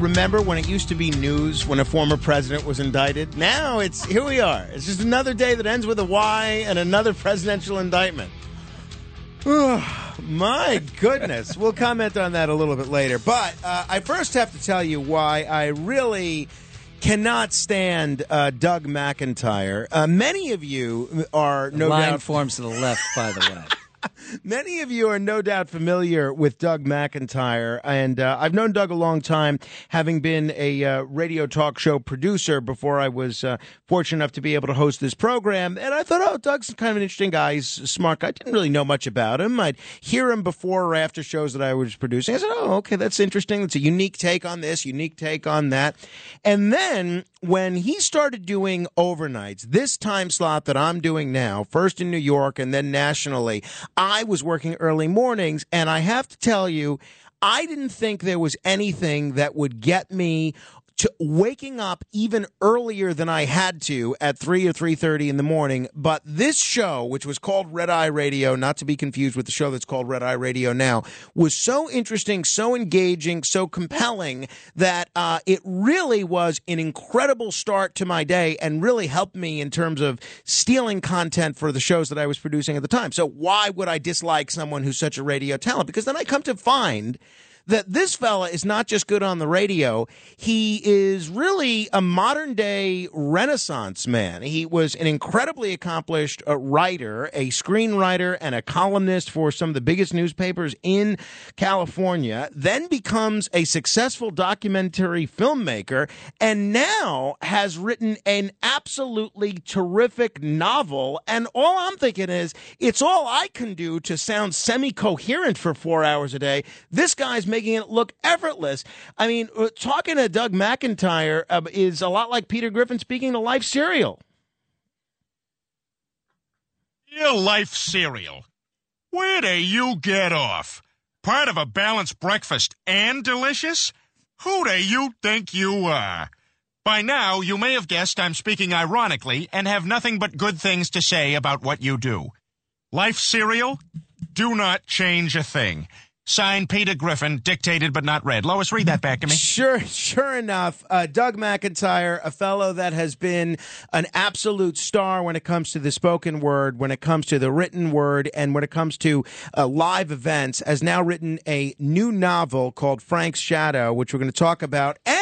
remember when it used to be news when a former president was indicted? Now it's here we are. It's just another day that ends with a Y and another presidential indictment. My goodness. We'll comment on that a little bit later. But uh, I first have to tell you why I really cannot stand uh, Doug McIntyre. Uh, many of you are no Line doubt forms to the left, by the way. Many of you are no doubt familiar with Doug McIntyre, and uh, I've known Doug a long time, having been a uh, radio talk show producer before I was uh, fortunate enough to be able to host this program. And I thought, oh, Doug's kind of an interesting guy. He's smart guy. I didn't really know much about him. I'd hear him before or after shows that I was producing. I said, oh, okay, that's interesting. That's a unique take on this, unique take on that. And then when he started doing overnights, this time slot that I'm doing now, first in New York and then nationally, I was working early mornings, and I have to tell you, I didn't think there was anything that would get me to waking up even earlier than I had to at 3 or 3:30 in the morning. But this show which was called Red Eye Radio not to be confused with the show that's called Red Eye Radio now was so interesting so engaging so compelling that uh, it really was an incredible start to my day and really helped me in terms of stealing content for the shows that I was producing at the time. So why would I dislike someone who's such a radio talent? Because then I come to find that this fella is not just good on the radio. He is really a modern day renaissance man. He was an incredibly accomplished uh, writer, a screenwriter, and a columnist for some of the biggest newspapers in California, then becomes a successful documentary filmmaker, and now has written an absolutely terrific novel. And all I'm thinking is, it's all I can do to sound semi coherent for four hours a day. This guy's making it look effortless. I mean, uh, talking to Doug McIntyre uh, is a lot like Peter Griffin speaking to Life Cereal. Your life cereal. Where do you get off? Part of a balanced breakfast and delicious? Who do you think you are? By now, you may have guessed I'm speaking ironically and have nothing but good things to say about what you do. Life cereal? Do not change a thing. Signed Peter Griffin, dictated but not read. Lois, read that back to me. Sure, sure enough, uh, Doug McIntyre, a fellow that has been an absolute star when it comes to the spoken word, when it comes to the written word, and when it comes to uh, live events, has now written a new novel called Frank's Shadow, which we're going to talk about. And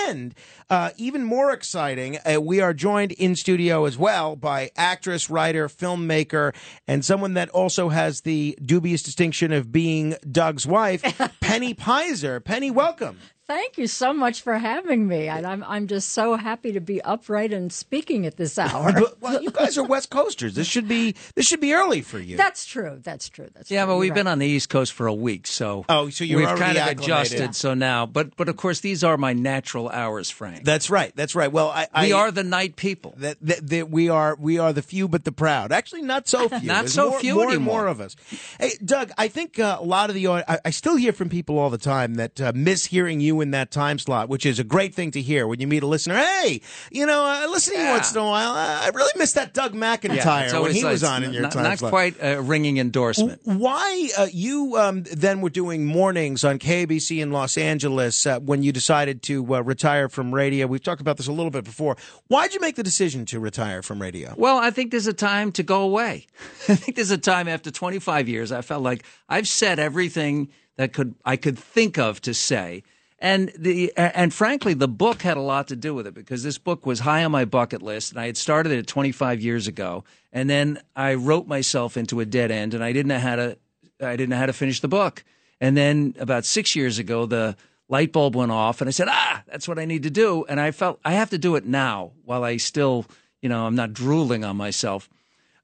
uh, even more exciting, uh, we are joined in studio as well by actress, writer, filmmaker, and someone that also has the dubious distinction of being Doug's wife, Penny Peyser. Penny, welcome. Thank you so much for having me. And I'm I'm just so happy to be upright and speaking at this hour. Well, you guys are West Coasters. This should be this should be early for you. That's true. That's true. That's Yeah, true. but we've You're been on the East Coast for a week, so Oh, so you're we've kind of acclimated. adjusted. So now, but but of course, these are my natural hours, Frank. That's right. That's right. Well, I, we are the night people. that, that, that we are we are the few but the proud. Actually, not so few. Not There's so more, few more and anymore. more of us. Hey, Doug, I think uh, a lot of the I, I still hear from people all the time that uh, miss hearing you in that time slot, which is a great thing to hear when you meet a listener. Hey, you know, I listen to you Yeah. once in a while. I really miss that Doug McIntyre it's when he like- was on in your not, time Not slot. quite a ringing endorsement. Why uh, you um, then were doing mornings on KABC in Los Angeles uh, when you decided to uh, retire from radio? We've talked about this a little bit before. Why'd you make the decision to retire from radio? Well, I think there's a time to go away. I think there's a time after 25 years. I felt like I've said everything that could I could think of to say. And the and frankly, the book had a lot to do with it because this book was high on my bucket list, and I had started it 25 years ago, and then I wrote myself into a dead end, and I didn't know how to I didn't know how to finish the book. And then about six years ago, the light bulb went off, and I said, "Ah, that's what I need to do." And I felt I have to do it now, while I still, you know, I'm not drooling on myself.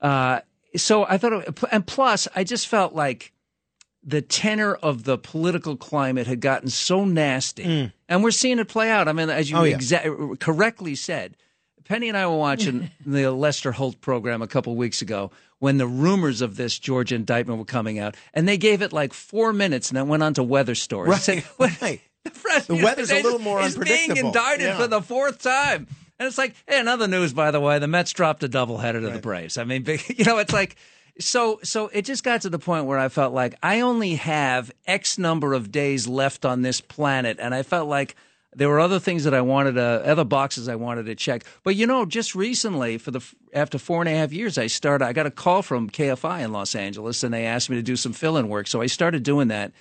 Uh, so I thought, and plus, I just felt like the tenor of the political climate had gotten so nasty, and we're seeing it play out. I mean, as you Mm. Oh, yeah. exa- correctly said, Penny and I were watching the Lester Holt program a couple weeks ago when the rumors of this Georgia indictment were coming out, and they gave it like four minutes, and then went on to weather stories. Right, Said, "What- right. the president The weather's a little more is being indicted Yeah. for the fourth time. And it's like, hey, another news, by the way, the Mets dropped a doubleheader to the Braves. I mean, you know, it's like, so, so it just got to the point where I felt like I only have X number of days left on this planet. And I felt like there were other things that I wanted to, other boxes I wanted to check. But you know, just recently, for the after four and a half years, I started. I got a call from KFI in Los Angeles, and they asked me to do some fill-in work. So I started doing that.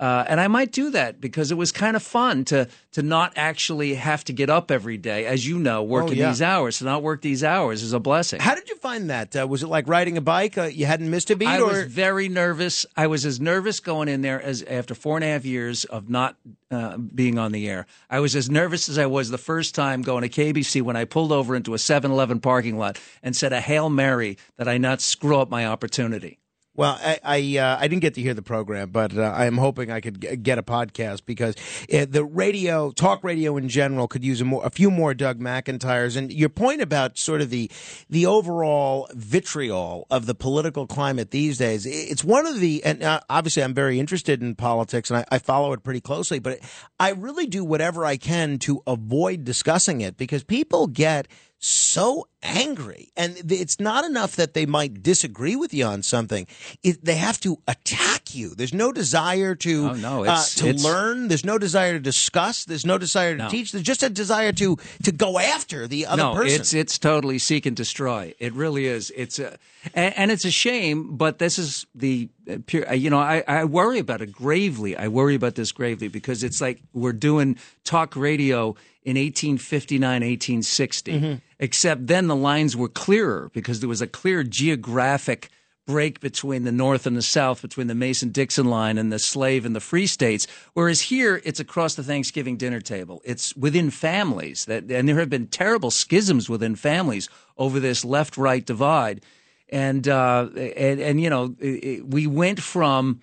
Uh, and I might do that because it was kind of fun to to not actually have to get up every day, as you know, working yeah. these hours. To not work these hours is a blessing. How did you find that? Uh, was it like riding a bike? Uh, you hadn't missed a beat, I or was very nervous. I was as nervous going in there as after four and a half years of not uh, being on the air. I was as nervous as I was the first time going to KABC when I pulled over into a 7-Eleven parking lot and said a hail mary that I not screw up my opportunity. Well, I I, uh, I didn't get to hear the program, but uh, I am hoping I could g- get a podcast because uh, the radio, talk radio in general, could use a more a few more Doug McIntyres. And your point about sort of the the overall vitriol of the political climate these days, it's one of the and uh, obviously I'm very interested in politics and I, I follow it pretty closely, but I really do whatever I can to avoid discussing it because people get so angry and it's not enough that they might disagree with you on something it, they have to attack you there's no desire to Oh, no, uh, it's- to it's- learn there's no desire to discuss there's no desire to No. teach there's just a desire to to go after the other no, person it's it's totally seek and destroy. It really is. It's a, and, and it's a shame, but this is the uh, pure. You know, I, I worry about it gravely. I worry about this gravely because it's like we're doing talk radio in 1859, 1860, Mm-hmm. Except then the lines were clearer because there was a clear geographic break between the North and the South, between the Mason Dixon line and the slave and the free states. Whereas here, it's across the Thanksgiving dinner table. It's within families that, and there have been terrible schisms within families over this left right divide. And, uh, and, and, you know, it, we went from,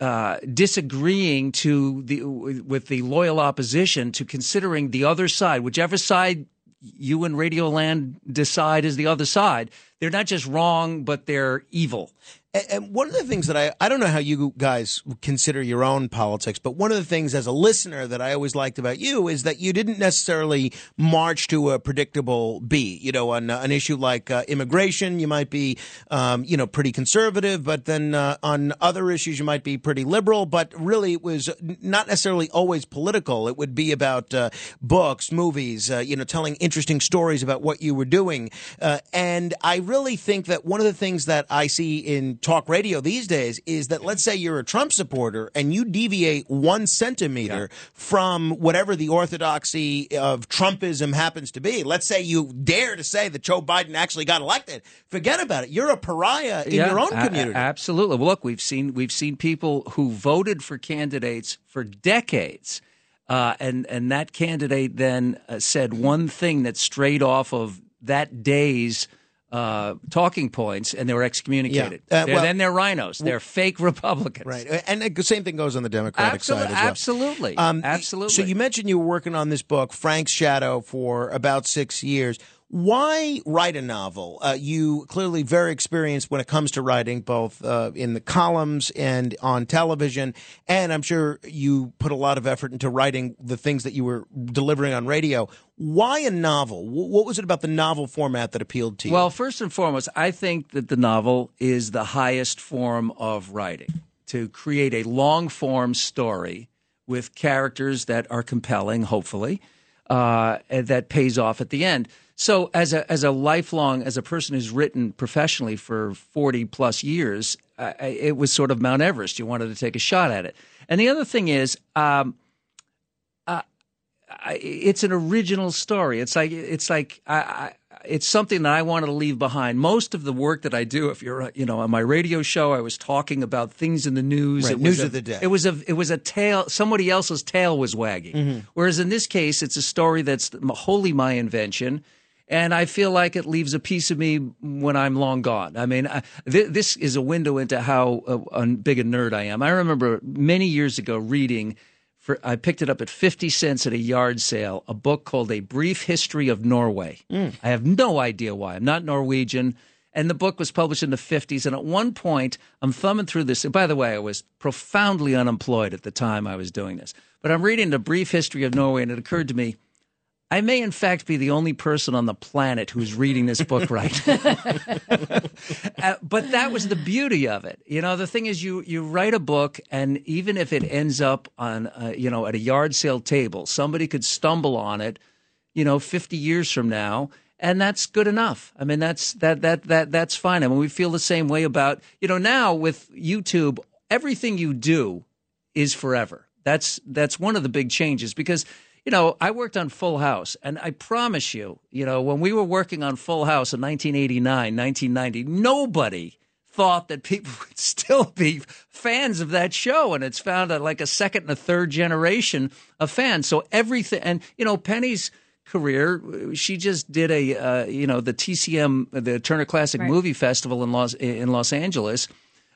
uh, disagreeing to the with the loyal opposition to considering the other side, whichever side you and Radioland decide is the other side. They're not just wrong, but they're evil. And, one of the things that I, I don't know how you guys consider your own politics, but one of the things as a listener that I always liked about you is that you didn't necessarily march to a predictable beat. You know, on uh, an issue like uh, immigration, you might be, um, you know, pretty conservative, but then uh, on other issues, you might be pretty liberal. But really, it was not necessarily always political. It would be about uh, books, movies, uh, you know, telling interesting stories about what you were doing. Uh, and I really think that one of the things that I see in talk radio these days is that let's say you're a Trump supporter and you deviate one centimeter from whatever the orthodoxy of Trumpism happens to be. Let's say you dare to say that Joe Biden actually got elected. Forget about it. You're a pariah in your own a- a- community. absolutely. Well, look, we've seen we've seen people who voted for candidates for decades, uh, and and that candidate then uh, said one thing that strayed off of that day's. Uh, talking points, and they were excommunicated. Yeah. Uh, They're- well- then they're RINOs. They're fake Republicans. Right, and the same thing goes on the Democratic Absolutely. side as well. Absolutely. Um, absolutely. So you mentioned you were working on this book, Frank's Shadow, for about six years. Why write a novel? Uh, you clearly very experienced when it comes to writing, both uh, in the columns and on television. And I'm sure you put a lot of effort into writing the things that you were delivering on radio. Why a novel? What was it about the novel format that appealed to you? Well, first and foremost, I think that the novel is the highest form of writing. To create a long form story with characters that are compelling, hopefully, uh, that pays off at the end. So, as a as a lifelong, as a person who's written professionally for forty plus years, it was sort of Mount Everest. You wanted to take a shot at it. And the other thing is, um, I, it's an original story. It's like it's like I, I, it's something that I wanted to leave behind. Most of the work that I do, if you're you know on my radio show, I was talking about things in the news. Right, It was news a- of the day. It was a it was a tail. Somebody else's tail was wagging. Mm-hmm. Whereas in this case, it's a story that's wholly my invention. And I feel like it leaves a piece of me when I'm long gone. I mean, I, th- this is a window into how uh, big a nerd I am. I remember many years ago reading for I picked it up at 50 cents at a yard sale, a book called A Brief History of Norway. I have no idea why. I'm not Norwegian. And the book was published in the 50s. And at one point, I'm thumbing through this. And by the way, I was profoundly unemployed at the time I was doing this. But I'm reading The Brief History of Norway, and it occurred to me I may, in fact, be the only person on the planet who's reading this book right. Uh, but that was the beauty of it. You know, the thing is, you you write a book, and even if it ends up on, uh, you know, at a yard sale table, somebody could stumble on it, you know, 50 years from now. And that's good enough. I mean, that's that that that that's fine. I mean, we feel the same way about you know now with YouTube. Everything you do is forever. That's that's one of the big changes because you know I worked on Full House, and I promise you, you know, when we were working on Full House in 1989, 1990, nobody thought that people would still be fans of that show, and it's found a, like a second and a third generation of fans. So everything, and you know, Penny's career, she just did a uh, you know the TCM, the Turner Classic Right. Movie Festival in Los in Los Angeles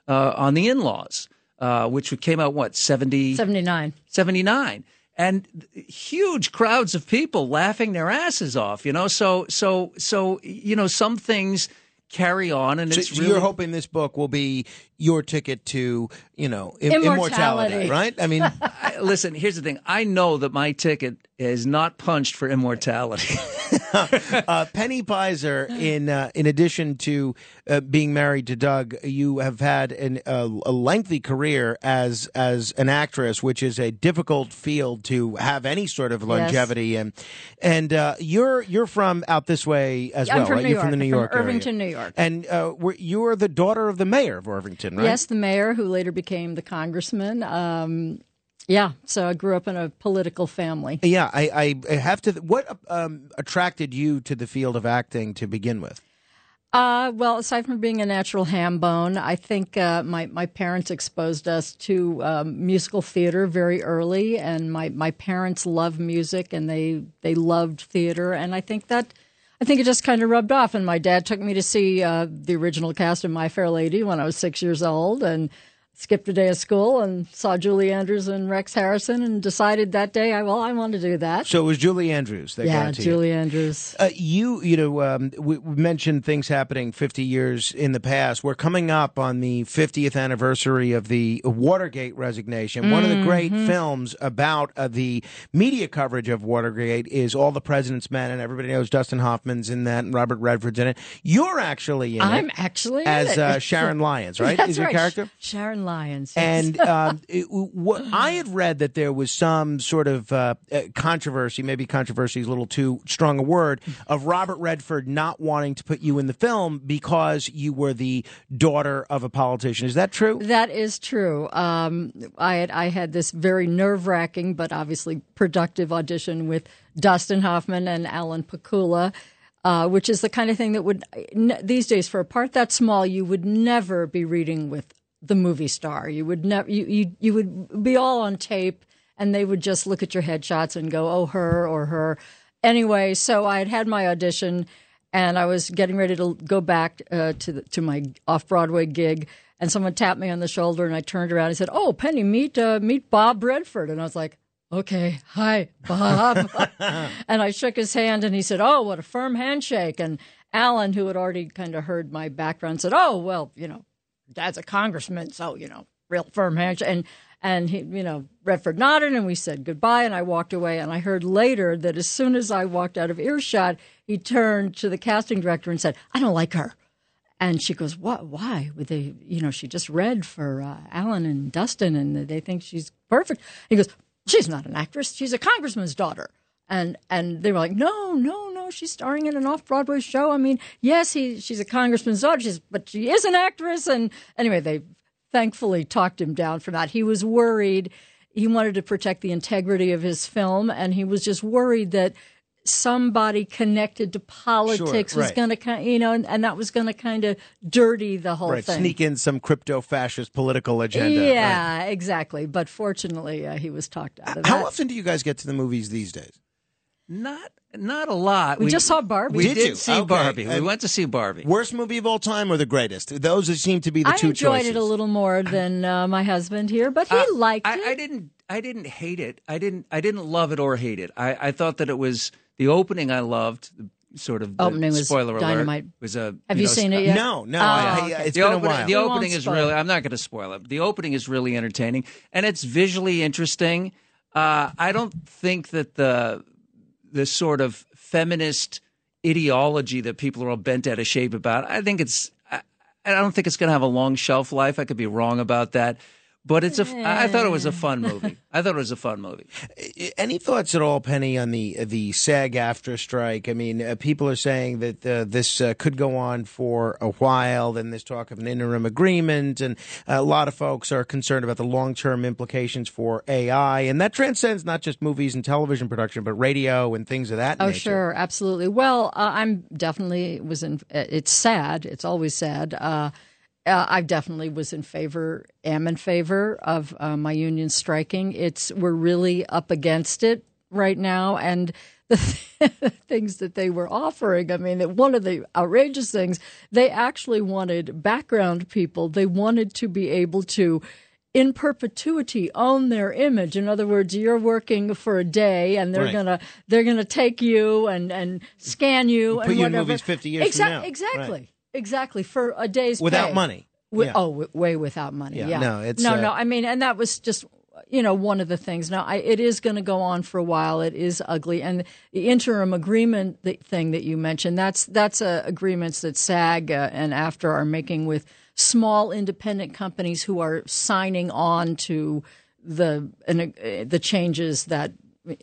uh, on the In Laws, uh, which came out what 70, 79. 79 and huge crowds of people laughing their asses off you know? So so so you know some things carry on and So it's you're hoping this book will be your ticket to, you know, im- Immortality. immortality, right? I mean, I- listen here's the thing i know that my ticket is not punched for immortality uh, Penny Peyser, in uh, in addition to uh, being married to Doug, you have had an, uh, a lengthy career as as an actress, which is a difficult field to have any sort of longevity in. And uh, you're you're from out this way as I'm well, from right? New you're from the New I'm York from area. Irvington, New York. And uh, you're the daughter of the mayor of Irvington, right? Yes, the mayor who later became the congressman. Um, yeah, so I grew up in a political family. Yeah, I, I have to. What um, attracted you to the field of acting to begin with? Uh, well, aside from being a natural ham bone, I think uh, my my parents exposed us to um, musical theater very early, and my, my parents love music and they they loved theater, and I think that I think it just kind of rubbed off. And my dad took me to see uh, the original cast of My Fair Lady when I was six years old, and skipped a day of school and saw Julie Andrews and Rex Harrison, and decided that day, I well, I want to do that. So it was Julie Andrews that yeah, got to you. Julie Andrews. Uh, you, you know, um, we, we mentioned things happening 50 years in the past. We're coming up on the 50th anniversary of the Watergate resignation. One of the great Mm-hmm. films about uh, the media coverage of Watergate is All the President's Men, and everybody knows Dustin Hoffman's in that, and Robert Redford's in it. You're actually in I'm it actually in as it. uh, Sharon Lyons, right? That's is your right. character? Sharon Lyons. yes. And um, it, what I had read that there was some sort of uh, uh, controversy, maybe controversy is a little too strong a word, of Robert Redford not wanting to put you in the film because you were the daughter of a politician. Is that true? That is true. Um, I had I had this very nerve wracking but obviously productive audition with Dustin Hoffman and Alan Pakula, uh, which is the kind of thing that would these days for a part that small you would never be reading with the movie star. You would never you, you you would be all on tape and they would just look at your headshots and go oh her or her. Anyway, so I had had my audition and I was getting ready to go back uh, to the, to my off Broadway gig, and someone tapped me on the shoulder, and I turned around and said, "Oh, Penny, meet uh, meet Bob Redford," and I was like. Okay, hi, Bob. and I shook his hand and he said, Oh, what a firm handshake. And Alan, who had already kind of heard my background, said, Oh, well, you know, dad's a congressman, so, you know, real firm handshake. And, and he, you know, Redford nodded and we said goodbye and I walked away. And I heard later that as soon as I walked out of earshot, he turned to the casting director and said, I don't like her. And she goes, "What? Why? Would they? You know, she just read for uh, Alan and Dustin, and they think she's perfect." He goes, "She's not an actress. She's a congressman's daughter." And and they were like, "No, no, no. She's starring in an off Broadway show. I mean, yes, he she's a congressman's daughter, she's, but she is an actress." And anyway, they thankfully talked him down from that. He was worried. He wanted to protect the integrity of his film, and he was just worried that somebody connected to politics was right. going to, you know, and, and that was going to kind of dirty the whole Right, thing. sneak in some crypto fascist political agenda. right. yeah, exactly. But fortunately, uh, he was talked out of it. How that. often do you guys get to the movies these days? Not not a lot We just saw Barbie. we Did did, you? see Okay. barbie we And- went to see barbie Worst movie of all time or the greatest? Those seem to be the I two enjoyed choices. it a little more than uh, my husband here, but he Uh, liked I, it. I didn't. I didn't hate it. I didn't I didn't love it or hate it. I, I thought that it was the opening. I loved the sort of the Opening was spoiler dynamite. alert was a. Have you know, seen it yet? No, no, Oh, I, I, okay. it's the been opening, a while. the We opening is really. it. I'm not going to spoil it. The opening is really entertaining, and it's visually interesting. Uh, I don't think that the the sort of feminist ideology that people are all bent out of shape about. I think it's. I, I don't think it's going to have a long shelf life. I could be wrong about that, but it's a. I thought it was a fun movie. I thought it was a fun movie. Any thoughts at all, Penny, on the the SAG AFTRA strike? I mean, uh, people are saying that uh, this uh, could go on for a while. Then there's talk of an interim agreement, and a lot of folks are concerned about the long term implications for AI, and that transcends not just movies and television production, but radio and things of that nature. Oh, nature. sure, absolutely. Well, uh, I'm definitely was in. It's sad. It's always sad. Uh, I definitely was in favor, am in favor of uh, my union striking. It's we're really up against it right now, and the things that they were offering. I mean, one of the outrageous things they actually wanted background people. They wanted to be able to in perpetuity own their image in other words you're working for a day and they're Right. gonna they're gonna take you and and scan you Put and you in whatever movies 50 years from now. exactly Right. Exactly for a day's Without pay. money. Wi- Yeah. oh w- way without money Yeah, yeah, no, it's, no uh, no i mean and that was just you know one of the things now I, it is going to go on for a while it is ugly and the interim agreement the thing that you mentioned that's that's uh, agreements that SAG uh, and AFTRA are making with small independent companies who are signing on to the and, uh, the changes that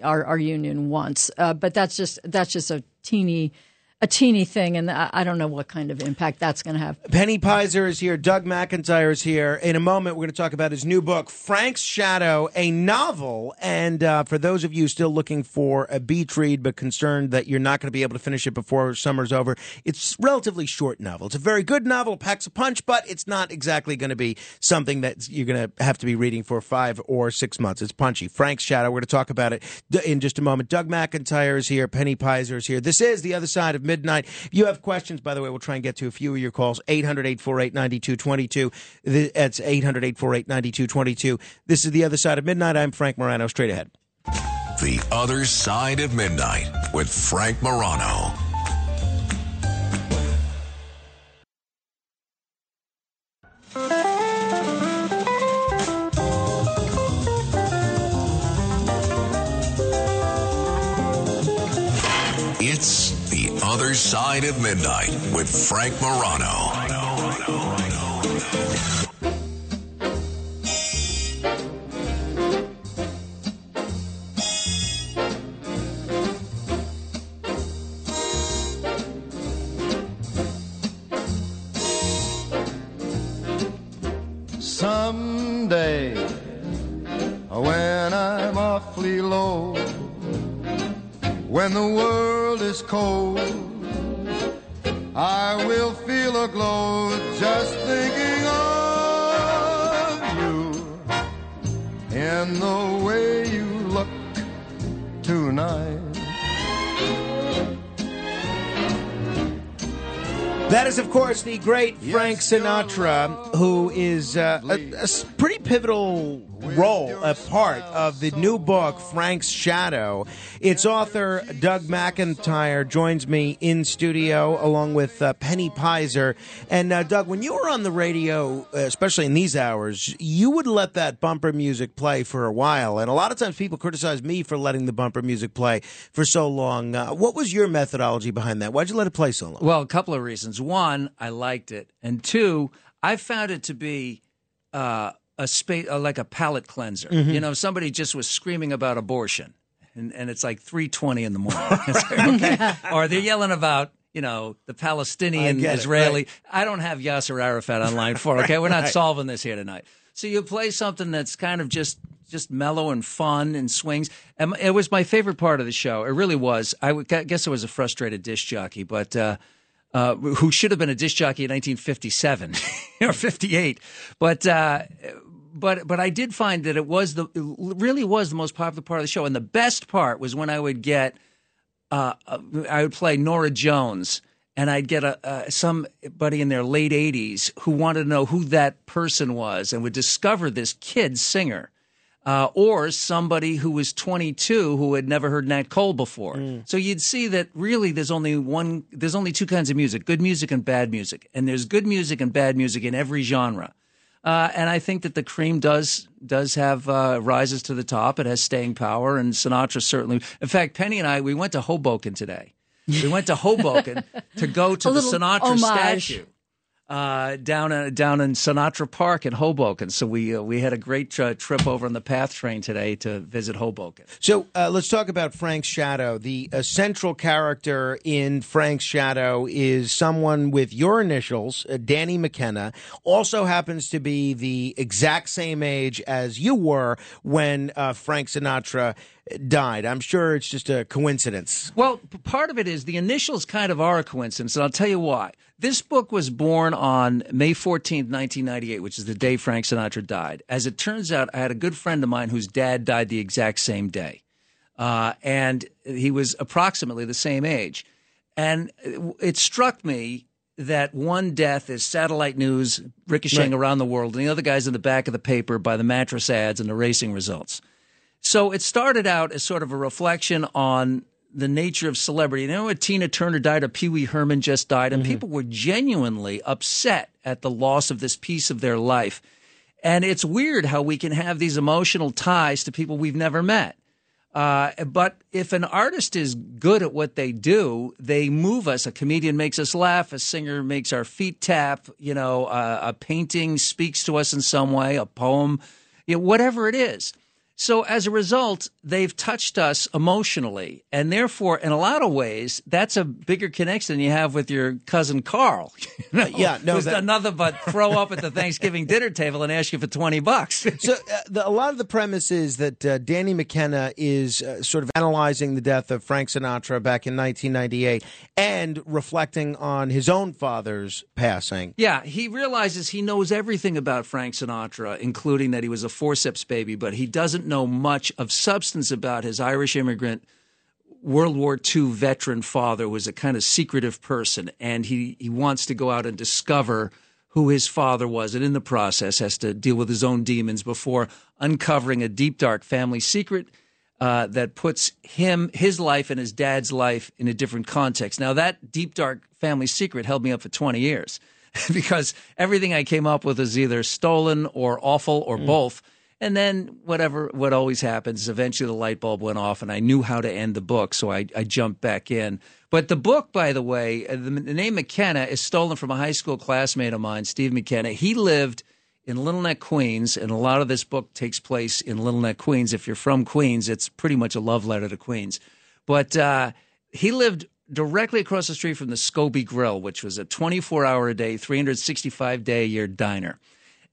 our, our union wants uh, but that's just that's just a teeny a teeny thing and I, don't know what kind of impact that's going to have Penny Peyser is here. Doug McIntyre is here. In a moment, we're going to talk about his new book, Frank's Shadow, a novel. And uh, for those of you still looking for a beach read but concerned that you're not going to be able to finish it before summer's over, it's relatively short novel. It's a very good novel, packs a punch, but it's not exactly going to be something that you're going to have to be reading for five or six months. It's punchy. Frank's Shadow. We're going to talk about it in just a moment. Doug McIntyre is here. Penny Peyser is here. This is The Other Side of Midnight. If you have questions, by the way, we'll try and get to a few of your calls. 800 848 9222. That's 800 848 9222. This is The Other Side of Midnight. I'm Frank Morano. Straight ahead. The Other Side of Midnight with Frank Morano. Other Side of Midnight with Frank Morano. Someday, when I'm awfully low, when the world is cold, I will feel a glow just thinking of you and the way you look tonight. That is, of course, the great Frank Sinatra, who is uh, a, a pretty pivotal role, a part of the new book, Frank's Shadow. Its author, Doug McIntyre, joins me in studio along with uh, Penny Peyser. And, uh, Doug, when you were on the radio, uh, especially in these hours, you would let that bumper music play for a while. And a lot of times people criticize me for letting the bumper music play for so long. Uh, what was your methodology behind that? Why'd you let it play so long? Well, a couple of reasons. One, I liked it, and two, I found it to be uh, a space uh, like a palate cleanser. You know, somebody just was screaming about abortion, and, and it's like three twenty in the morning, okay. or they're yelling about. You know the Palestinian I get it, Israeli. right. I don't have Yasser Arafat on line four. Okay, we're not solving this here tonight. So you play something that's kind of just just mellow and fun and swings. And it was my favorite part of the show. It really was. I I guess I was a frustrated disc jockey, but uh, uh, who should have been a disc jockey in 1957 or 58. But uh, but but I did find that it was the it really was the most popular part of the show, and the best part was when I would get uh, uh, I would play Norah Jones. And I'd get a uh, somebody in their late 80s who wanted to know who that person was and would discover this kid singer uh, or somebody who was 22 who had never heard Nat Cole before. Mm. So you'd see that really there's only one, there's only two kinds of music: good music and bad music, and there's good music and bad music in every genre. Uh, and I think that the cream does does have uh, rises to the top. It has staying power, and Sinatra certainly. In fact, Penny and I we went to Hoboken today. We went to Hoboken to go to the Sinatra homage. statue uh, down uh, down in Sinatra Park in Hoboken. So we uh, we had a great uh, trip over on the PATH train today to visit Hoboken. So uh, let's talk about Frank's Shadow. The uh, central character in Frank's Shadow is someone with your initials, Danny McKenna. Also happens to be the exact same age as you were when Frank Sinatra died. I'm sure it's just a coincidence. Well, part of it is the initials kind of are a coincidence, and I'll tell you why. This book was born on May 14th, 1998, which is the day Frank Sinatra died. As it turns out, I had a good friend of mine whose dad died the exact same day. Uh, and he was approximately the same age. And it struck me that one death is satellite news ricocheting around the world, and the other guy's in the back of the paper by the mattress ads and the racing results. So it started out as sort of a reflection on the nature of celebrity. You know, when Tina Turner died, or Pee Wee Herman just died, and people were genuinely upset at the loss of this piece of their life. And it's weird how we can have these emotional ties to people we've never met. Uh, but if an artist is good at what they do, they move us. A comedian makes us laugh. A singer makes our feet tap. You know, uh, a painting speaks to us in some way. A poem, you know, whatever it is. So as a result, they've touched us emotionally, and therefore, in a lot of ways, that's a bigger connection than you have with your cousin Carl. You know, yeah, no, who's that- done nothing but throw up at the Thanksgiving dinner table and ask you for twenty bucks. So uh, the, a lot of the premise is that uh, Danny McKenna is uh, sort of analyzing the death of Frank Sinatra back in 1998 and reflecting on his own father's passing. Yeah, he realizes he knows everything about Frank Sinatra, including that he was a forceps baby, but he doesn't know much of substance about his Irish immigrant World War II veteran father was a kind of secretive person, and he, he wants to go out and discover who his father was, and in the process has to deal with his own demons before uncovering a deep, dark family secret uh, that puts him, his life, and his dad's life in a different context. Now, that deep, dark family secret held me up for 20 years because everything I came up with is either stolen or awful or both. And then whatever what always happens, is eventually the light bulb went off, and I knew how to end the book, so I, I jumped back in. But the book, by the way, uh, the, the name McKenna is stolen from a high school classmate of mine, Steve McKenna. He lived in Little Neck, Queens, and a lot of this book takes place in Little Neck, Queens. If you're from Queens, it's pretty much a love letter to Queens. But uh, he lived directly across the street from the Scobee Grill, which was a 24 hour a day, 365 day a year diner.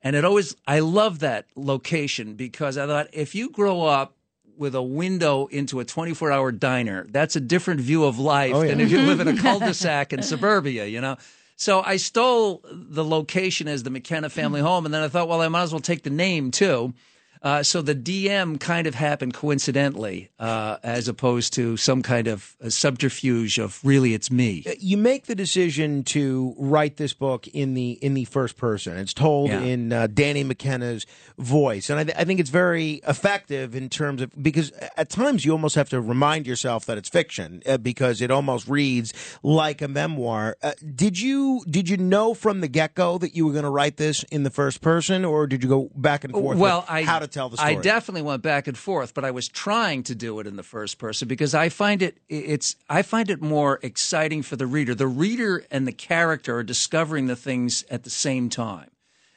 And it always, I love that location because I thought if you grow up with a window into a 24 hour diner, that's a different view of life Oh, yeah. than if you live in a cul de sac in suburbia, you know? So I stole the location as the McKenna family mm. home. And then I thought, well, I might as well take the name too. Uh, so the DM kind of happened coincidentally, uh, as opposed to some kind of a subterfuge of really it's me. You make the decision to write this book in the in the first person. It's told Yeah. in uh, Danny McKenna's voice, and I, th- I think it's very effective in terms of because at times you almost have to remind yourself that it's fiction uh, because it almost reads like a memoir. Uh, did you did you know from the get go that you were going to write this in the first person, or did you go back and forth? well, I, to tell the story? I definitely went back and forth, but I was trying to do it in the first person because I find it it's I find it more exciting for the reader. The reader and the character are discovering the things at the same time.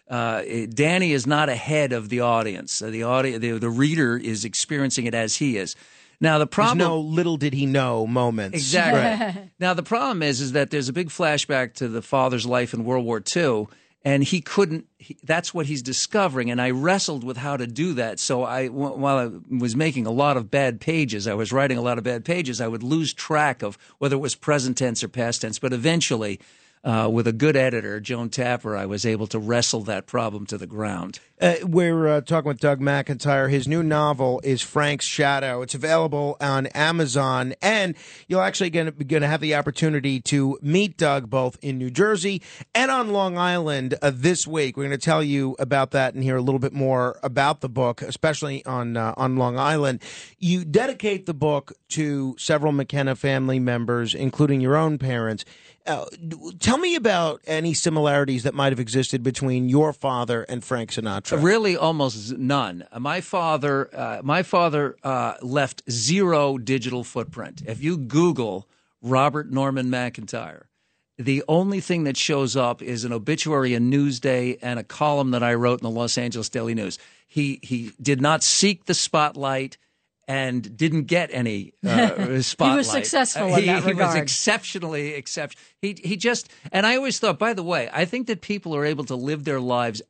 Uh, it- Danny is not ahead of the audience. Uh, The audience, the, the reader is experiencing it as he is. Now the There's problem, no little did he know moments. Exactly. now the problem is, is that there's a big flashback to the father's life in World War II, and he couldn't. He, that's what he's discovering, and I wrestled with how to do that. So I, while I was making a lot of bad pages, I was writing a lot of bad pages. I would lose track of whether it was present tense or past tense. But eventually, uh, with a good editor, Joan Tapper, I was able to wrestle that problem to the ground. Uh, we're uh, talking with Doug McIntyre. His new novel is Frank's Shadow. It's available on Amazon, and you'll actually going to have the opportunity to meet Doug both in New Jersey and on Long Island uh, this week. We're going to tell you about that and hear a little bit more about the book, especially on uh, on Long Island. You dedicate the book to several McKenna family members, including your own parents. Uh, tell me about any similarities that might have existed between your father and Frank Sinatra. Really, almost none. My father, uh, my father uh, left zero digital footprint. If you Google Robert Norman McIntyre, the only thing that shows up is an obituary in Newsday and a column that I wrote in the Los Angeles Daily News. He he did not seek the spotlight and didn't get any uh, spotlight. he was successful in he, that he was exceptionally exceptional. He he just and I always thought. By the way, I think that people are able to live their lives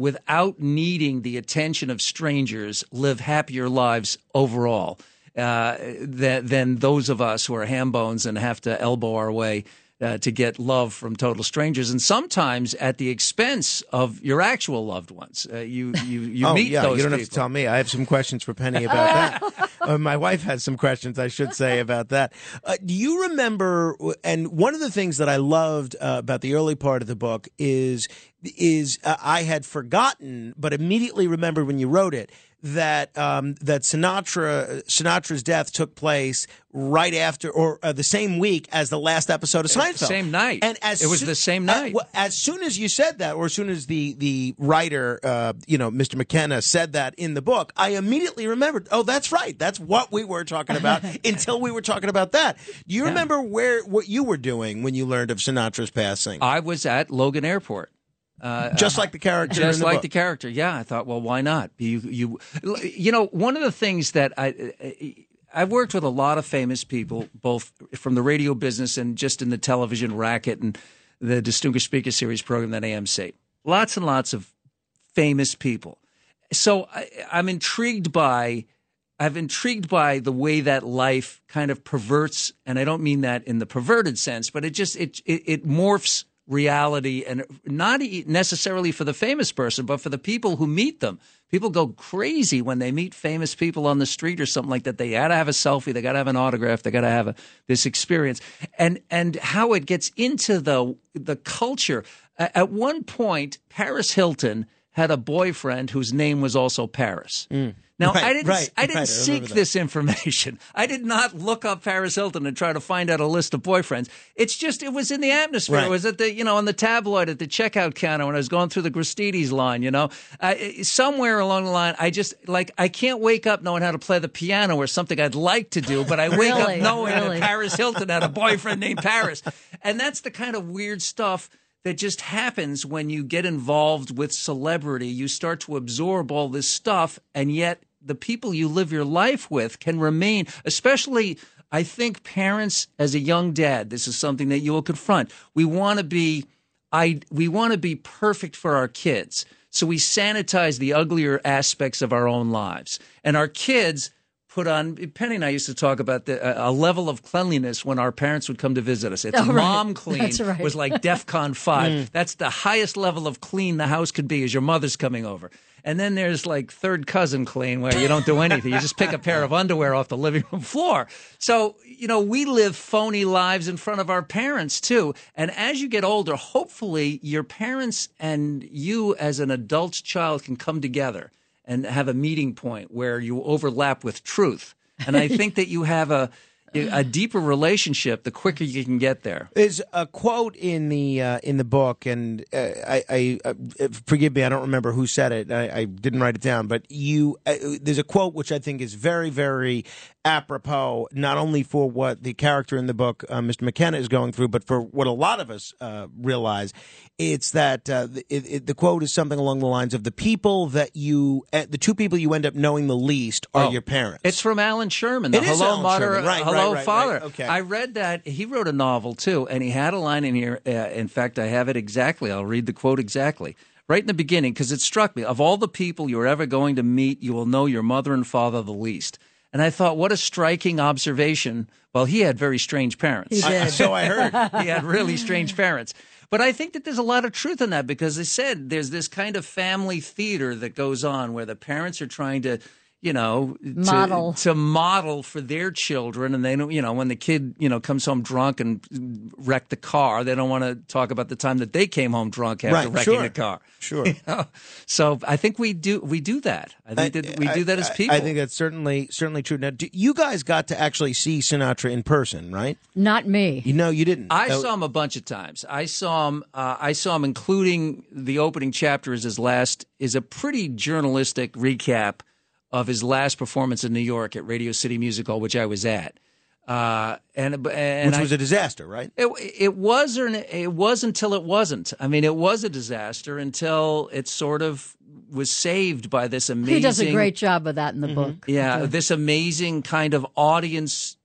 without needing the attention of strangers, live happier lives overall uh, than than those of us who are ham bones and have to elbow our way uh, to get love from total strangers, and sometimes at the expense of your actual loved ones. Uh, you you you oh, meet yeah, those you don't people. have to tell me. I have some questions for Penny about that. uh, my wife has some questions, I should say, about that. Uh, do you remember? And one of the things that I loved uh, about the early part of the book is is uh, I had forgotten, but immediately remembered when you wrote it that um, that Sinatra Sinatra's death took place right after or uh, the same week as the last episode of Seinfeld. Same night. And as It was soo- the same uh, night. well, as soon as you said that, or as soon as the the writer, uh, you know, Mr. McKenna said that in the book, I immediately remembered. Oh, that's right. That's what we were talking about until we were talking about that. Do you remember where what you were doing when you learned of Sinatra's passing? I was at Logan Airport. Uh, just uh, like the character, just the like book. the character. Yeah, I thought, well, why not? You, you, you know, one of the things that I, I've worked with a lot of famous people, both from the radio business and just in the television racket and the Distinguished Speaker Series program at AMC. Lots and lots of famous people. So I, I'm intrigued by. I've intrigued by the way that life kind of perverts, and I don't mean that in the perverted sense, but it just it it, it morphs reality and not necessarily for the famous person, but for the people who meet them. People go crazy when they meet famous people on the street or something like that. They got to have a selfie. They got to have an autograph. They got to have a, this experience and, and how it gets into the, the culture. At one point, Paris Hilton had a boyfriend whose name was also Paris. Mm. Now Right, I didn't right, I didn't right, seek that. this information. I did not look up Paris Hilton and try to find out a list of boyfriends. It's just it was in the atmosphere. It was at the you know on the tabloid at the checkout counter when I was going through the Gristedes line. You know, uh, somewhere along the line, I just like I can't wake up knowing how to play the piano or something I'd like to do, but I wake Really? up knowing Really? that Paris Hilton had a boyfriend named Paris, and that's the kind of weird stuff that just happens when you get involved with celebrity. You start to absorb all this stuff, and yet the people you live your life with can remain, especially. I think parents, as a young dad, this is something that you will confront. We want to be, I, we want to be perfect for our kids. So we sanitize the uglier aspects of our own lives. And our kids put on, Penny and I used to talk about the, a, a level of cleanliness when our parents would come to visit us. It's Oh, right. mom clean right. was like DEFCON 5. Mm. That's the highest level of clean the house could be as your mother's coming over. And then there's like third cousin clean where you don't do anything. You just pick a pair of underwear off the living room floor. So, you know, we live phony lives in front of our parents too. And as you get older, hopefully your parents and you as an adult child can come together and have a meeting point where you overlap with truth. And I think that you have a a deeper relationship the quicker you can get there. There's a quote in the uh, in the book, and uh, I, I uh, forgive me, I don't remember who said it. I, I didn't write it down, but you. Uh, there's a quote which I think is very, very apropos, not only for what the character in the book, uh, Mr. McKenna, is going through, but for what a lot of us uh, realize. It's that uh, the, it, the quote is something along the lines of the people that you, uh, the two people you end up knowing the least are Oh. your parents. It's from Allan Sherman, the It is Hello Allan Mother, Sherman. Right, Hello right, right, Father. Okay. I read that. He wrote a novel too, and he had a line in here. Uh, in fact, I have it exactly. I'll read the quote exactly. Right in the beginning, because it struck me. Of all the people you're ever going to meet, you will know your mother and father the least. And I thought, what a striking observation. Well, he had very strange parents. He did. So I heard. he had really strange parents. But I think that there's a lot of truth in that because they said there's this kind of family theater that goes on where the parents are trying to, you know, to- Model. to, model for their children, and they don't, you know, when the kid, you know, comes home drunk and wrecked the car, they don't want to talk about the time that they came home drunk after Right, wrecking sure. the car. Sure. You know? So I think we do we do that. I think that we do that as people. I think that's certainly certainly true. Now, do, you guys got to actually see Sinatra in person, right? Not me. You know, you didn't. I That- saw him a bunch of times. I saw him. Uh, I saw him, including the opening chapter as his last is a pretty journalistic recap of his last performance in New York at Radio City Music Hall, which I was at. Uh, and and which was a disaster, right? it, it was or it was until it wasn't. I mean, it was a disaster until it sort of was saved by this amazing. He does a great job of that in the Mm-hmm. book. Yeah, this amazing kind of audience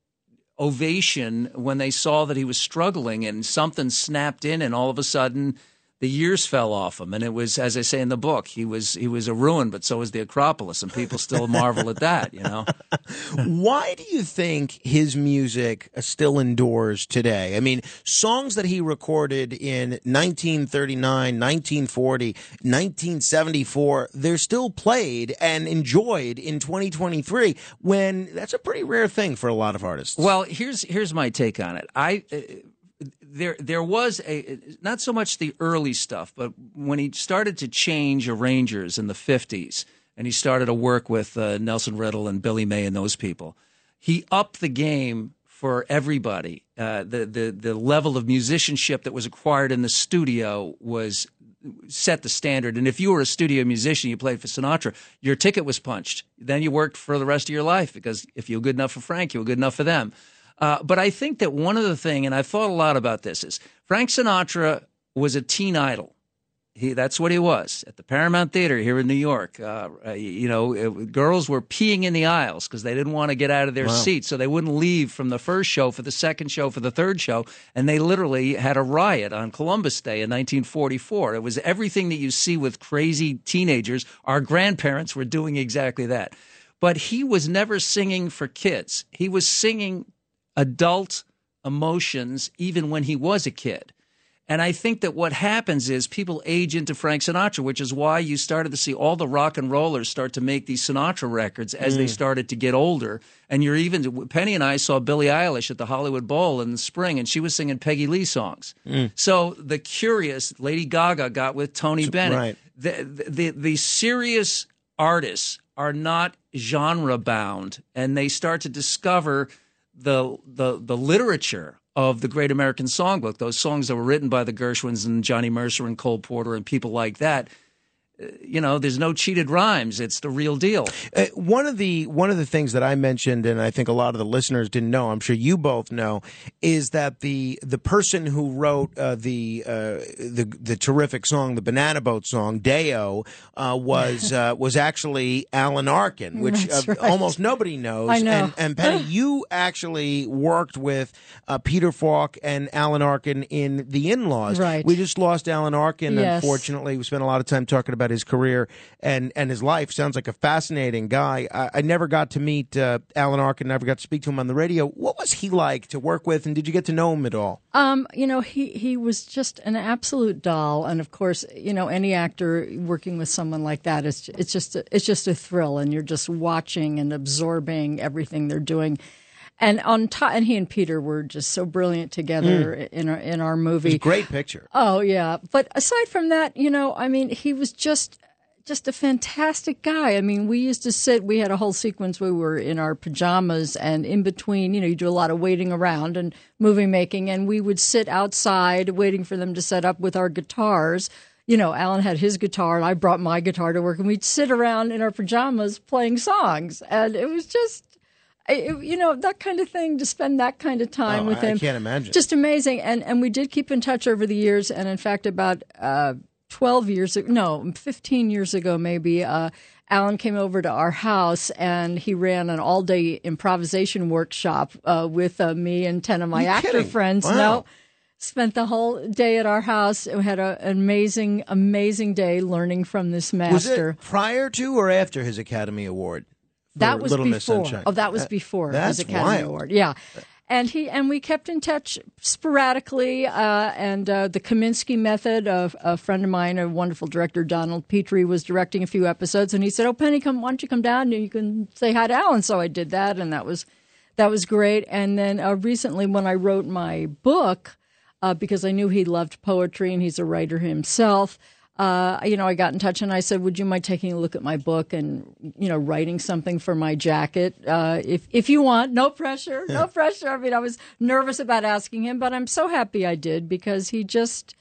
ovation when they saw that he was struggling and something snapped in and all of a sudden the years fell off him and it was as I say in the book he was he was a ruin but so was the Acropolis and people still marvel at that you know Why do you think his music still endures today? I mean, songs that he recorded in 1939, 1940, 1974, they're still played and enjoyed in 2023 when that's a pretty rare thing for a lot of artists. Well, here's here's my take on it. I uh, there there was a not so much the early stuff, but when he started to change arrangers in the '50s, and he started to work with uh, Nelson Riddle and Billy May and those people, he upped the game for everybody. Uh, the the the level of musicianship that was acquired in the studio was set the standard. And if you were a studio musician, you played for Sinatra, your ticket was punched. Then you worked for the rest of your life because if you were good enough for Frank, you were good enough for them. Uh, but I think that one of the thing, and I've thought a lot about this, is Frank Sinatra was a teen idol. He, that's what he was at the Paramount Theater here in New York. Uh, uh, you know, it, girls were peeing in the aisles because they didn't want to get out of their seats, so they wouldn't leave from the first show for the second show for the third show, and they literally had a riot on Columbus Day in 1944. It was everything that you see with crazy teenagers. Our grandparents were doing exactly that, but he was never singing for kids. He was singing adult emotions even when he was a kid. And I think that what happens is people age into Frank Sinatra, which is why you started to see all the rock and rollers start to make these Sinatra records as they mm. started to get older. And you're even, Penny and I saw Billie Eilish at the Hollywood Bowl in the spring, and she was singing Peggy Lee songs. Mm. So the curious, Lady Gaga got with Tony Bennett. right. The, the, the serious artists are not genre bound, and they start to discover the the the literature of the Great American Songbook, those songs that were written by the Gershwins and Johnny Mercer and Cole Porter and people like that. You know, there's no cheated rhymes. It's the real deal. Uh, one of the one of the things that I mentioned, and I think a lot of the listeners didn't know, I'm sure you both know, is that the the person who wrote uh, the uh, the the terrific song, the Banana Boat song, Day-O, uh, was uh, was actually Alan Arkin, which uh, right. almost nobody knows. I know. And, and Penny, you actually worked with uh, Peter Falk and Alan Arkin in The In-Laws. Right. We just lost Alan Arkin, Yes. unfortunately. We spent a lot of time talking about his career and, and his life. Sounds like a fascinating guy. I, I never got to meet uh, Alan Arkin, never got to speak to him on the radio. What was he like to work with, and did you get to know him at all? Um, you know, he he was just an absolute doll, and of course, you know, any actor working with someone like that is it's just a, it's just a thrill, and you're just watching and absorbing everything they're doing. And on top, and he and Peter were just so brilliant together hmm. in our in our movie. Great picture. Oh yeah, but aside from that, you know, I mean, he was just just a fantastic guy. I mean, we used to sit. We had a whole sequence we were in our pajamas, and in between, you know, you do a lot of waiting around and movie making, and we would sit outside waiting for them to set up with our guitars. You know, Alan had his guitar, and I brought my guitar to work, and we'd sit around in our pajamas playing songs, and it was just. I- you know that kind of thing to spend that kind of time Oh, with I- I can't imagine. just amazing and and we did keep in touch over the years and in fact about uh 12 years ago no 15 years ago maybe uh Alan came over to our house and he ran an all day improvisation workshop uh, with uh, me and 10 of my actor kidding? friends. Wow. No, spent the whole day at our house. We had a, an amazing, amazing day learning from this master. Was it prior to or after his Academy Award That was Little before. Oh, that was before that's his Academy wild. Award. Yeah. And he and we kept in touch sporadically. Uh, and uh, the Kominsky Method, of a friend of mine, a wonderful director, Donald Petrie, was directing a few episodes, and he said, "Oh, Penny, come, why don't you come down and you can say hi to Alan?" So I did that, and that was that was great. And then uh, recently, when I wrote my book, uh, because I knew he loved poetry and he's a writer himself. Uh, you know, I got in touch and I said, "Would you mind taking a look at my book and you know writing something for my jacket, uh, if if you want? No pressure, no pressure." I mean, I was nervous about asking him, but I'm so happy I did because he just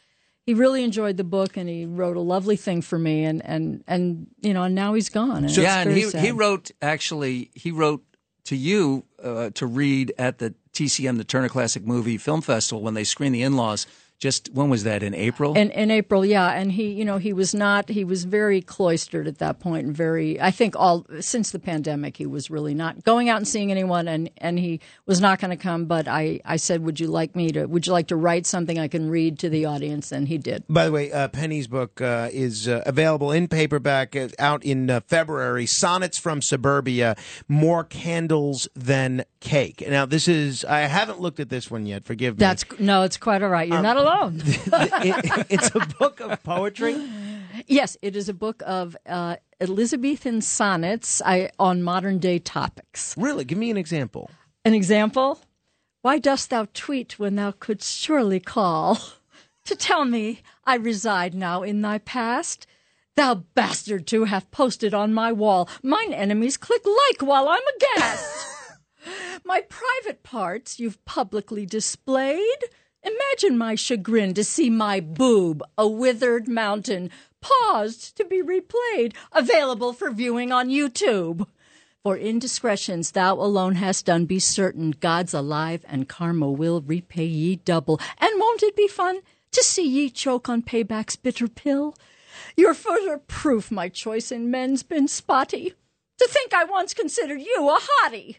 he really enjoyed the book and he wrote a lovely thing for me, and and and you know, and now he's gone. And it's yeah, and he sad. he wrote actually he wrote to you uh, to read at the TCM, the Turner Classic Movie Film Festival, when they screened The In Laws. Just when was that? In April. in, in April, yeah, and he, you know, he was not. He was very cloistered at that point, and very. I think all since the pandemic, he was really not going out and seeing anyone, and and he was not going to come. But I, I said, would you like me to? Would you like to write something I can read to the audience? And he did. By the way, uh, Penny's book uh, is uh, available in paperback uh, out in uh, February. Sonnets from Suburbia, more candles than cake. Now, this is I haven't looked at this one yet. Forgive me. That's no, it's quite all right. You're not alone. It- it's a book of poetry. yes, it is a book of uh, Elizabethan sonnets I, on modern day topics. Really, give me an example. An example: Why dost thou tweet when thou couldst surely call to tell me I reside now in thy past? Thou bastard to have posted on my wall. Mine enemies click like while I'm aghast. my private parts you've publicly displayed. Imagine my chagrin to see my boob, a withered mountain, paused to be replayed, available for viewing on YouTube. For indiscretions thou alone hast done, be certain God's alive and karma will repay ye double. And won't it be fun to see ye choke on payback's bitter pill? Your further proof my choice in men's been spotty. To think I once considered you a hottie.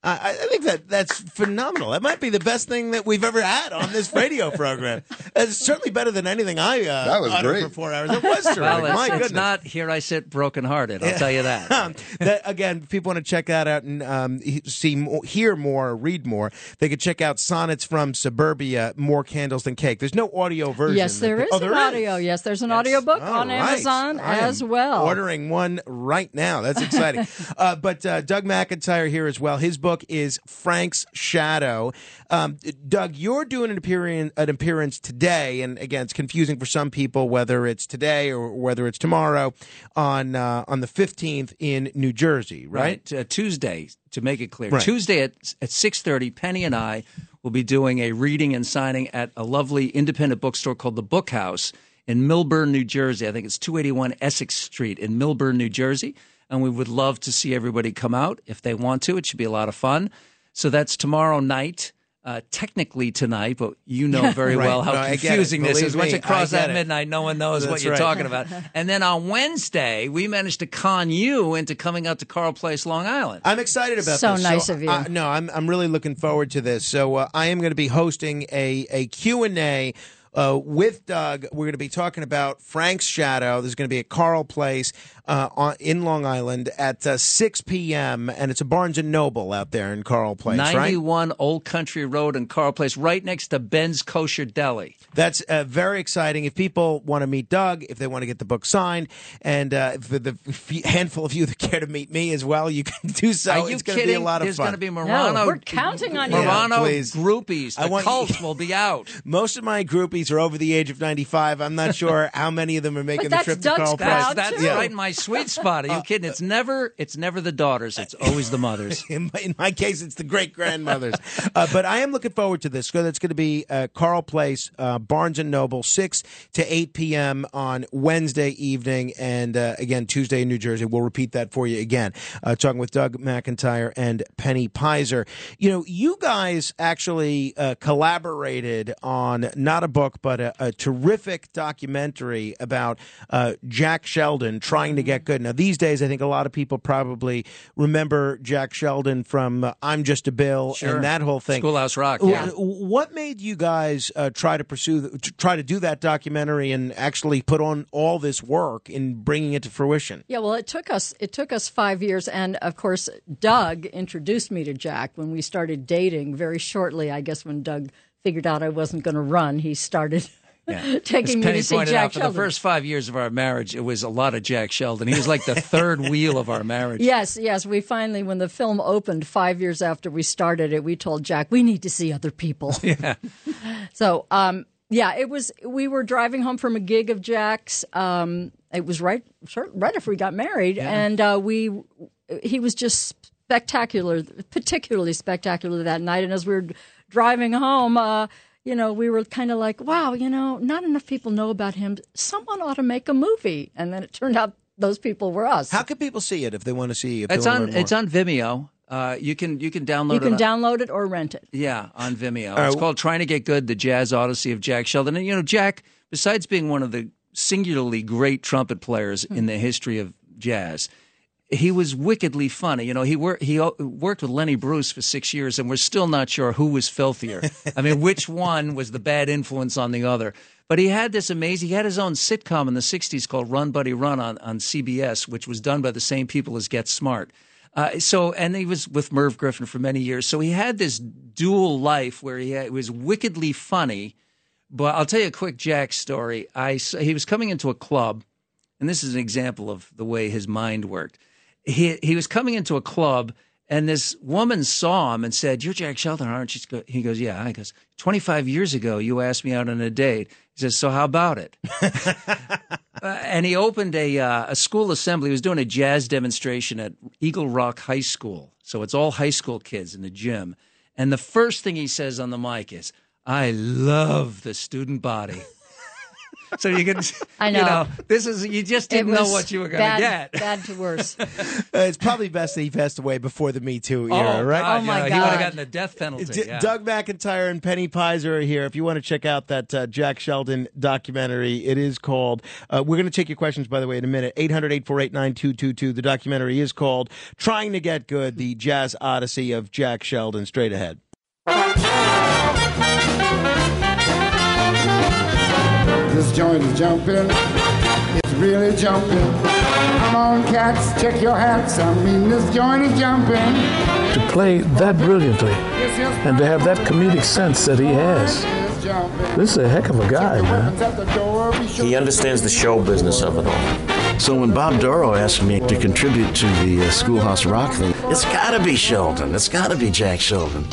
I, I think that that's phenomenal. That might be the best thing that we've ever had on this radio program. It's certainly better than anything I uh, That was great. for four hours. It was terrific. well, it's, My it's goodness. not here. I sit brokenhearted. I'll tell you that. Um, that again, if people want to check that out and um, see more, hear more, read more, they could check out Sonnets from Suburbia, More Candles Than Cake. There's no audio version. Yes, there is Oh, an there audio. Yes, there's an audio book All on right. Amazon I as well. Ordering one right now. That's exciting. uh, but uh, Doug McIntyre here as well. His book is Frank's Shadow. Um, Doug, you're doing an appearance, an appearance today, and again, it's confusing for some people whether it's today or whether it's tomorrow on uh, on the 15th in New Jersey, right? Uh, Tuesday, to make it clear, Right. Tuesday at at six thirty, Penny and I will be doing a reading and signing at a lovely independent bookstore called the Book House in Millburn, New Jersey. I think it's two eighty one Essex Street in Millburn, New Jersey. And we would love to see everybody come out if they want to. It should be a lot of fun. So that's tomorrow night. Uh, technically tonight, but you know very Right. well how No, I get it. confusing this is. Once me, it crosses that it. midnight, no one knows what you're right. talking about. And then on Wednesday, we managed to con you into coming out to Carle Place, Long Island. I'm excited about So this. nice of you. uh, no, I'm I'm really looking forward to this. So uh, I am going to be hosting a a Q and A. Uh, with Doug, we're going to be talking about Frank's Shadow. There's going to be a Carle Place uh, on, in Long Island at uh, 6 p.m. and it's a Barnes and Noble out there in Carle Place, right? 91 Old Country Road in Carle Place, right next to Ben's Kosher Deli. That's uh, very exciting. If people want to meet Doug, if they want to get the book signed, and uh, for the handful of you that care to meet me as well, you can do so. Are you it's going to be a lot of There's fun. going to be Morano. we're counting on you. Morano Yeah, groupies. The I want you- cults will be out. Most of my groupies are over the age of 95. I'm not sure how many of them are making the that's trip to Carl crowd, Place. That's, that's too. right in my sweet spot. Are you kidding? It's never it's never the daughters. It's always the mothers. In my, in my case, it's the great grandmothers. uh, but I am looking forward to this. So that's going to be uh, Carle Place, uh, Barnes and Noble, 6 to 8 p.m. on Wednesday evening. And uh, again, Tuesday in New Jersey. We'll repeat that for you again. Uh, talking with Doug McIntyre and Penny Peyser. You know, you guys actually uh, collaborated on not a book. Book, but a, a terrific documentary about uh, Jack Sheldon trying to get good. Now, these days, I think a lot of people probably remember Jack Sheldon from uh, I'm Just a Bill Sure. and that whole thing. Schoolhouse Rock. Yeah. What made you guys uh, try to pursue, the, to try to do that documentary and actually put on all this work in bringing it to fruition? Yeah, well, it took us it took us five years, and of course, Doug introduced me to Jack when we started dating. Very shortly, I guess, when Doug figured out I wasn't going to run, he started As taking me Penny to see pointed Jack out, for the first five years of our marriage, it was a lot of Jack Sheldon. He was like the third wheel of our marriage. Yes, yes. We finally, when the film opened five years after we started it, we told Jack we need to see other people. Yeah. So, um, yeah, it was. We were driving home from a gig of Jack's. Um, it was right, short, right after we got married, and uh, we. He was just spectacular, particularly spectacular that night. And as we were driving home, uh, you know, we were kind of like, "Wow, you know, not enough people know about him. Someone ought to make a movie." And then it turned out those people were us. How can people see it if they want to see? it? It's on. It's on Vimeo. Uh, you can you can download you can it. on- download it or rent it. Yeah, on Vimeo. right, it's called Trying to Get Good: The Jazz Odyssey of Jack Sheldon. And you know, Jack, besides being one of the singularly great trumpet players in the history of jazz, he was wickedly funny. You know, he worked he o- worked with Lenny Bruce for six years, and we're still not sure who was filthier. I mean, which one was the bad influence on the other? But he had this amazing. He had his own sitcom in the '60s called Run Buddy Run on on CBS, which was done by the same people as Get Smart. Uh, so, and he was with Merv Griffin for many years. So he had this dual life where he, had, was wickedly funny. But I'll tell you a quick Jack story. I he was coming into a club, and this is an example of the way his mind worked. He he was coming into a club, and this woman saw him and said, "You're Jack Sheldon, aren't you?" He goes, "Yeah." I goes, "25 years ago, you asked me out on a date." He says, "So how about it?" Uh, and he opened a uh, a school assembly. He was doing a jazz demonstration at Eagle Rock High School. So it's all high school kids in the gym. And the first thing he says on the mic is, "I love the student body." So you can, I you know. know, this is you just didn't know what you were going to get. Bad to worse. Uh, it's probably best that he passed away before the Me Too era, oh, right? God, Oh, my yeah, He would have gotten the death penalty. D- yeah. Doug McIntyre and Penny Peyser are here. If you want to check out that uh, Jack Sheldon documentary, it is called. Uh, we're going to take your questions, by the way, in a minute. 800 848 9222. The documentary is called Trying to Get Good The Jazz Odyssey of Jack Sheldon. Straight ahead. This joint is jumping. It's really jumping. Come on, cats, check your hats. I mean, this joint is jumping. to play that brilliantly and to have that comedic sense that he has. This is a heck of a guy, man. Weapons at the door. Be sure He understands the show business of it all. So when Bob Dorough asked me to contribute to the uh, Schoolhouse Rock thing, it's got to be Sheldon. It's got to be Jack Sheldon.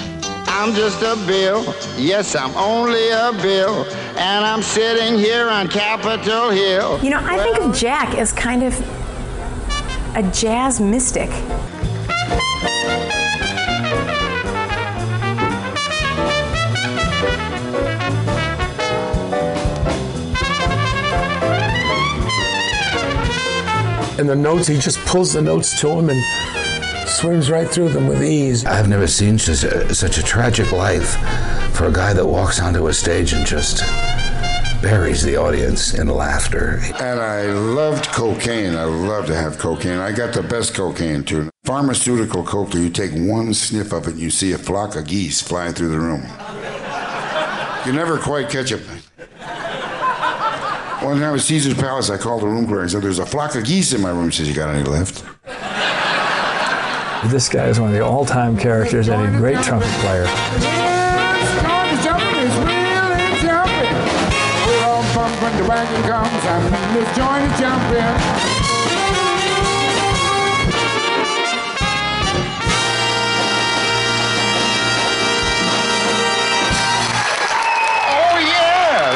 I'm just a bill. Yes, I'm only a bill. And I'm sitting here on Capitol Hill. You know, I think of Jack as kind of a jazz mystic. And the notes, he just pulls the notes to him and swims right through them with ease. I've never seen such a, such a tragic life for a guy that walks onto a stage and just buries the audience in laughter. And I loved cocaine. I love to have cocaine. I got the best cocaine too. Pharmaceutical cocaine. You take one sniff of it, and you see a flock of geese flying through the room. You never quite catch it. One time at Caesar's Palace, I called the room clerk and said, "There's a flock of geese in my room." She says, "You got any left?" This guy is one of the all-time characters and a great trumpet player. When the wagon comes, I this joint is jumping. Oh yes.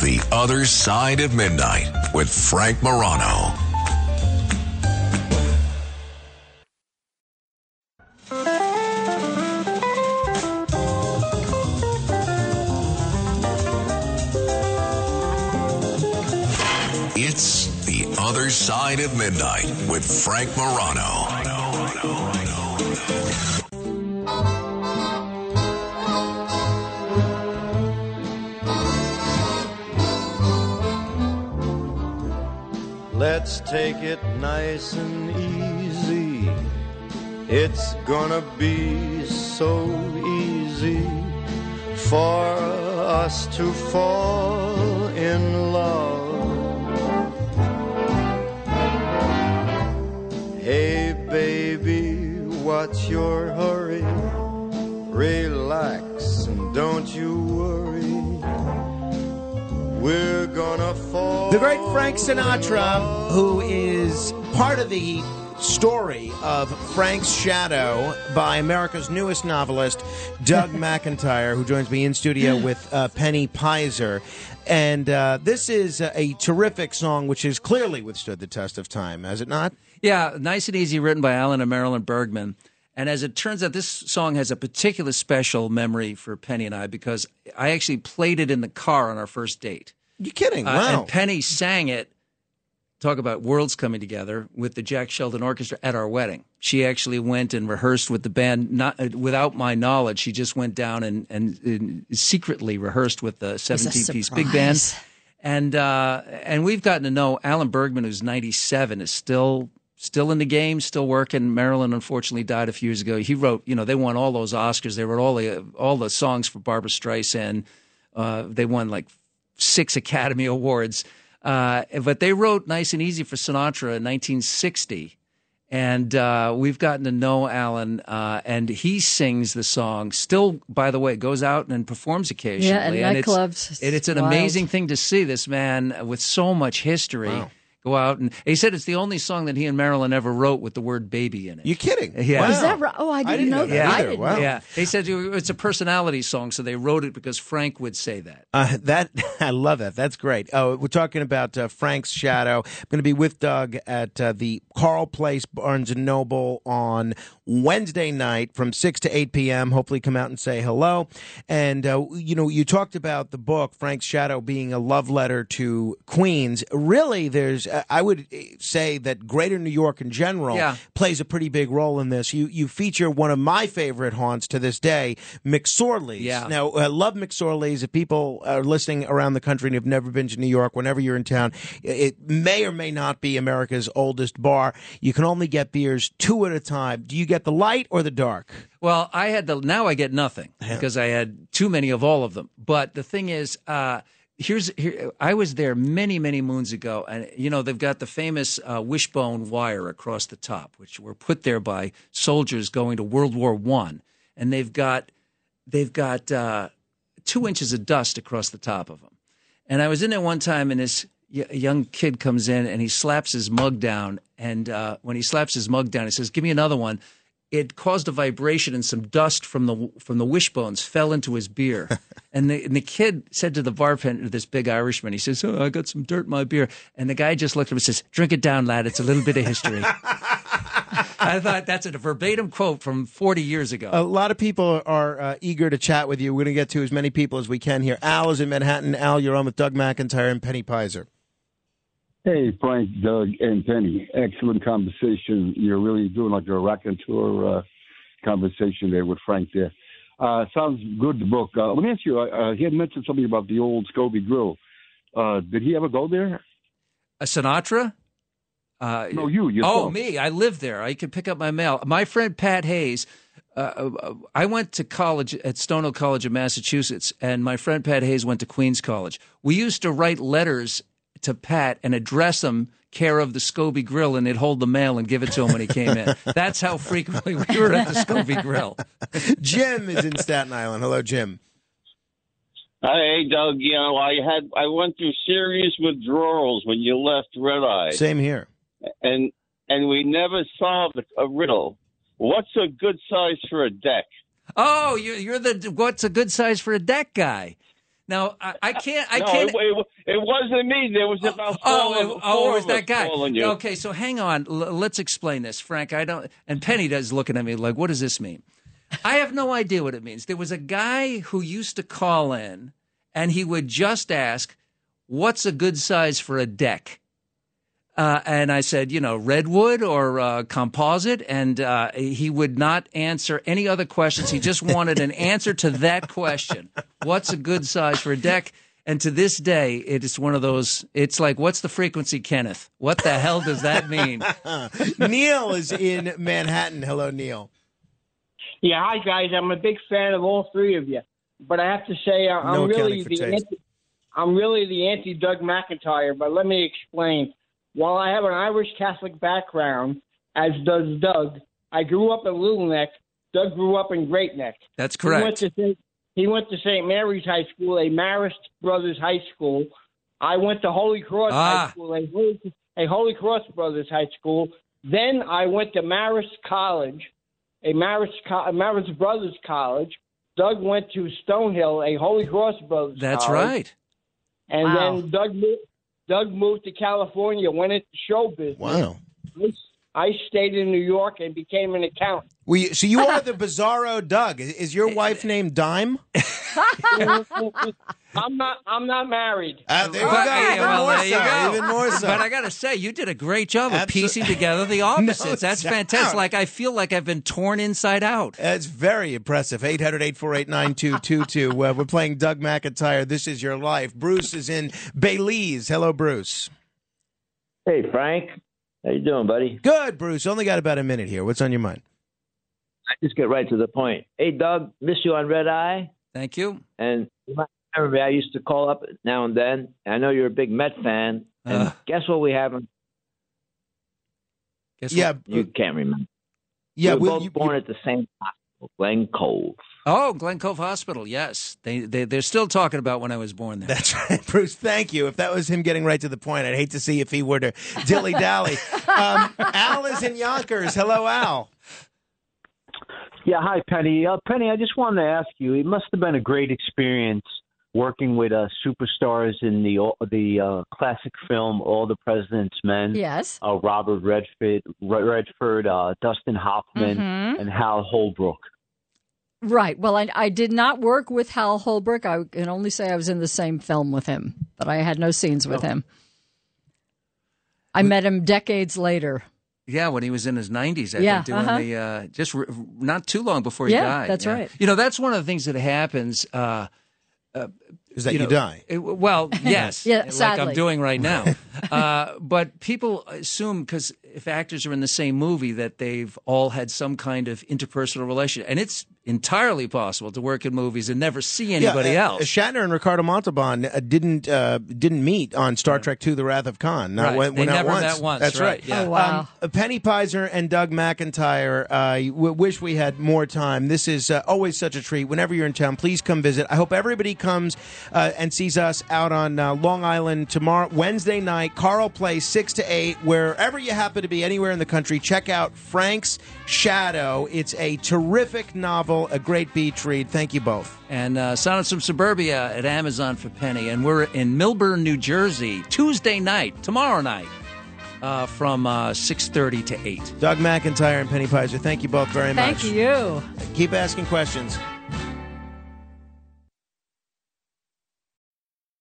The Other Side of Midnight with Frank Morano. at midnight with Frank Morano. Let's take it nice and easy. It's gonna be so easy for us to fall in love what's your hurry? Relax and don't you worry. We're gonna fall. The great Frank Sinatra, who is part of the story of Frank's Shadow by America's newest novelist, Doug McIntyre, who joins me in studio with uh, Penny Peyser. And uh, this is a, a terrific song which has clearly withstood the test of time, has it not? Yeah, nice and easy, written by Alan and Marilyn Bergman. And as it turns out, this song has a particular special memory for Penny and I because I actually played it in the car on our first date. You kidding? Uh, wow. and Penny sang it. Talk about worlds coming together with the Jack Sheldon Orchestra at our wedding. She actually went and rehearsed with the band, not uh, without my knowledge. She just went down and, and, and secretly rehearsed with the 17 piece big band. And uh, and we've gotten to know Alan Bergman, who's 97, is still still in the game, still working. Marilyn unfortunately died a few years ago. He wrote, you know, they won all those Oscars. They wrote all the all the songs for Barbra Streisand. Uh, they won like six Academy Awards. Uh, but they wrote "Nice and Easy" for Sinatra in 1960. And uh, we've gotten to know Alan, uh, and he sings the song. Still, by the way, goes out and performs occasionally. Yeah, at and it's- nightclubs. and it's an Wild. amazing thing to see this man with so much history go out and he said it's the only song that he and Marilyn ever wrote with the word "baby" in it. You kidding? Yeah. Is that right? Oh, I didn't, know that. Yeah, I didn't know. yeah. He said it's a personality song, so they wrote it because Frank would say that. Uh, that I love that. That's great. Oh, we're talking about uh, Frank's Shadow. I'm going to be with Doug at uh, the Carle Place Barnes and Noble on Wednesday night from six to eight p.m. Hopefully, come out and say hello. And uh, you know, you talked about the book Frank's Shadow being a love letter to Queens. Really, there's uh, I would say that Greater New York in general Yeah. plays a pretty big role in this. You you feature one of my favorite haunts to this day, McSorley's. Yeah. Now, I love McSorley's. If people are listening around the country and have never been to New York, whenever you're in town, it may or may not be America's oldest bar. You can only get beers two at a time. Do you get the light or the dark? Well, I had the now I get nothing because I had too many of all of them. But the thing is, uh, here's here. I was there many many moons ago, and you know they've got the famous uh, wishbone wire across the top, which were put there by soldiers going to World War One, and they've got they've got uh, two inches of dust across the top of them. And I was in there one time, and this y- young kid comes in and he slaps his mug down. And uh, when he slaps his mug down, he says, "Give me another one." It caused a vibration, and some dust from the from the wishbones fell into his beer. and, the, and the kid said to the bartender, this big Irishman, he says, "Oh, I got some dirt in my beer." And the guy just looked at him and says, "Drink it down, lad. It's a little bit of history." I thought that's a verbatim quote from 40 years ago. A lot of people are uh, eager to chat with you. We're going to get to as many people as we can here. Al is in Manhattan. Al, you're on with Doug McIntyre and Penny Peyser. Hey, Frank, Doug, and Penny. Excellent conversation. You're really doing like a raconteur uh, conversation there with Frank there. Uh, sounds good, the book. Uh, let me ask you, uh, he had mentioned something about the old Scobee Grill. Uh, did he ever go there? A Sinatra? Uh, No, you, yourself. Oh, me. I live there. I can pick up my mail. My friend Pat Hayes. Uh, uh, I went to college at Stonehill College of Massachusetts, and my friend Pat Hayes went to Queens College. We used to write letters to Pat and address them care of the Scobee Grill, and he'd hold the mail and give it to him when he came in. That's how frequently we were at the Scobee Grill. Jim is in Staten Island. Hello, Jim. Hey, Doug. You know, I had I went through serious withdrawals when you left Red Eye, Same here. and and we never solved a, a riddle. What's a good size for a deck? Oh, you're, you're the what's a good size for a deck guy. Now I, I uh, can't. I no, can't. It, it, it wasn't me. There was about four, Oh, of- oh, four it was oh, oh, oh, that guy. you. Okay, so hang on. L- let's explain this, Frank. I don't. And Penny does looking at me like, "What does this mean?" I have no idea what it means. There was a guy who used to call in, and he would just ask, "What's a good size for a deck?" Uh, and I said, you know, redwood or uh, composite, and uh, he would not answer any other questions. He just wanted an answer to that question: What's a good size for a deck? And to this day, it is one of those. It's like, what's the frequency, Kenneth? What the hell does that mean? Neil is in Manhattan. Hello, Neil. Yeah, hi guys. I'm a big fan of all three of you, but I have to say I- I'm No really the anti, I'm really the anti Doug McIntyre. But let me explain. While I have an Irish Catholic background, as does Doug, I grew up in Little Neck. Doug grew up in Great Neck. That's He went correct. to St. he went to St. Mary's High School, a Marist Brothers High School. I went to Holy Cross Ah. High School, a Holy, a Holy Cross Brothers High School. Then I went to Marist College, a Marist, a Marist Brothers College. Doug went to Stonehill, a Holy Cross Brothers. That's college. right. And Wow. then Doug moved, Doug moved to California, went into show business. Wow. I stayed in New York and became an accountant. We, so you are the Bizarro Doug. Is, is your wife named Dime? I'm not. I'm not married. Uh, there you But- go. yeah, Even well, more there you so. go. Even more so. But I got to say, you did a great job of Absol- piecing together the opposites. That's doubt. fantastic. Like I feel like I've been torn inside out. That's very impressive. 800 848 9222. Uh, We're playing Doug McIntyre. This is your life. Bruce is in Belize. Hello, Bruce. Hey, Frank. How you doing, buddy? Good, Bruce. Only got about a minute here. What's on your mind? I just get right to the point. Hey, Doug, miss you on Red Eye. Thank you. And you might remember me. I used to call up now and then. I know you're a big Met fan. And Uh. guess what we have? on- Guess Yeah, Uh, You can't remember. Yeah, we were well, both you- born at the same hospital, Glen Cove. Oh, Glen Cove Hospital. Yes, they, they they're still talking about when I was born there. That's right, Bruce. Thank you. If that was him getting right to the point, I'd hate to see if he were to dilly dally. um, Al is in Yonkers. Hello, Al. Yeah, hi, Penny. Uh, Penny, I just wanted to ask you. It must have been a great experience working with uh, superstars in the the uh, classic film All the President's Men. Yes. Uh, Robert Redford, Redford, uh, Dustin Hoffman, Mhm. and Hal Holbrook. Right. Well, I, I did not work with Hal Holbrook. I can only say I was in the same film with him, but I had no scenes with him. I met him decades later. Yeah, when he was in his 90s, I Yeah, think, doing uh-huh. the uh, just r- not too long before he Yeah, died. that's right. You know, that's one of the things that happens. Uh, uh, Is that you know, die. it- well, yes, Yeah, like I'm doing right now. uh, but people assume because if actors are in the same movie that they've all had some kind of interpersonal relation, and it's entirely possible to work in movies and never see anybody yeah, uh, else. Shatner and Ricardo Montalban uh, didn't uh, didn't meet on Star Trek II: The Wrath of Khan. Not Right. when- They not never once. met once, That's right, right. yeah. Oh, wow. Um, uh, Penny Peyser and Doug McIntyre. Uh, w- wish we had more time. This is uh, always such a treat. Whenever you're in town, please come visit. I hope everybody comes uh, and sees us out on uh, Long Island tomorrow, Wednesday night. Carle Place six to eight. Wherever you happen to be, anywhere in the country, check out Frank's Shadow. It's a terrific novel, a great beach read. Thank you both. and uh, Sonnets from Suburbia at Amazon for Penny. And we're in Millburn, New Jersey, Tuesday night, tomorrow night, uh, from uh, 6.30 to 8. Doug McIntyre and Penny Peyser, thank you both very much. Thank you. Keep asking questions.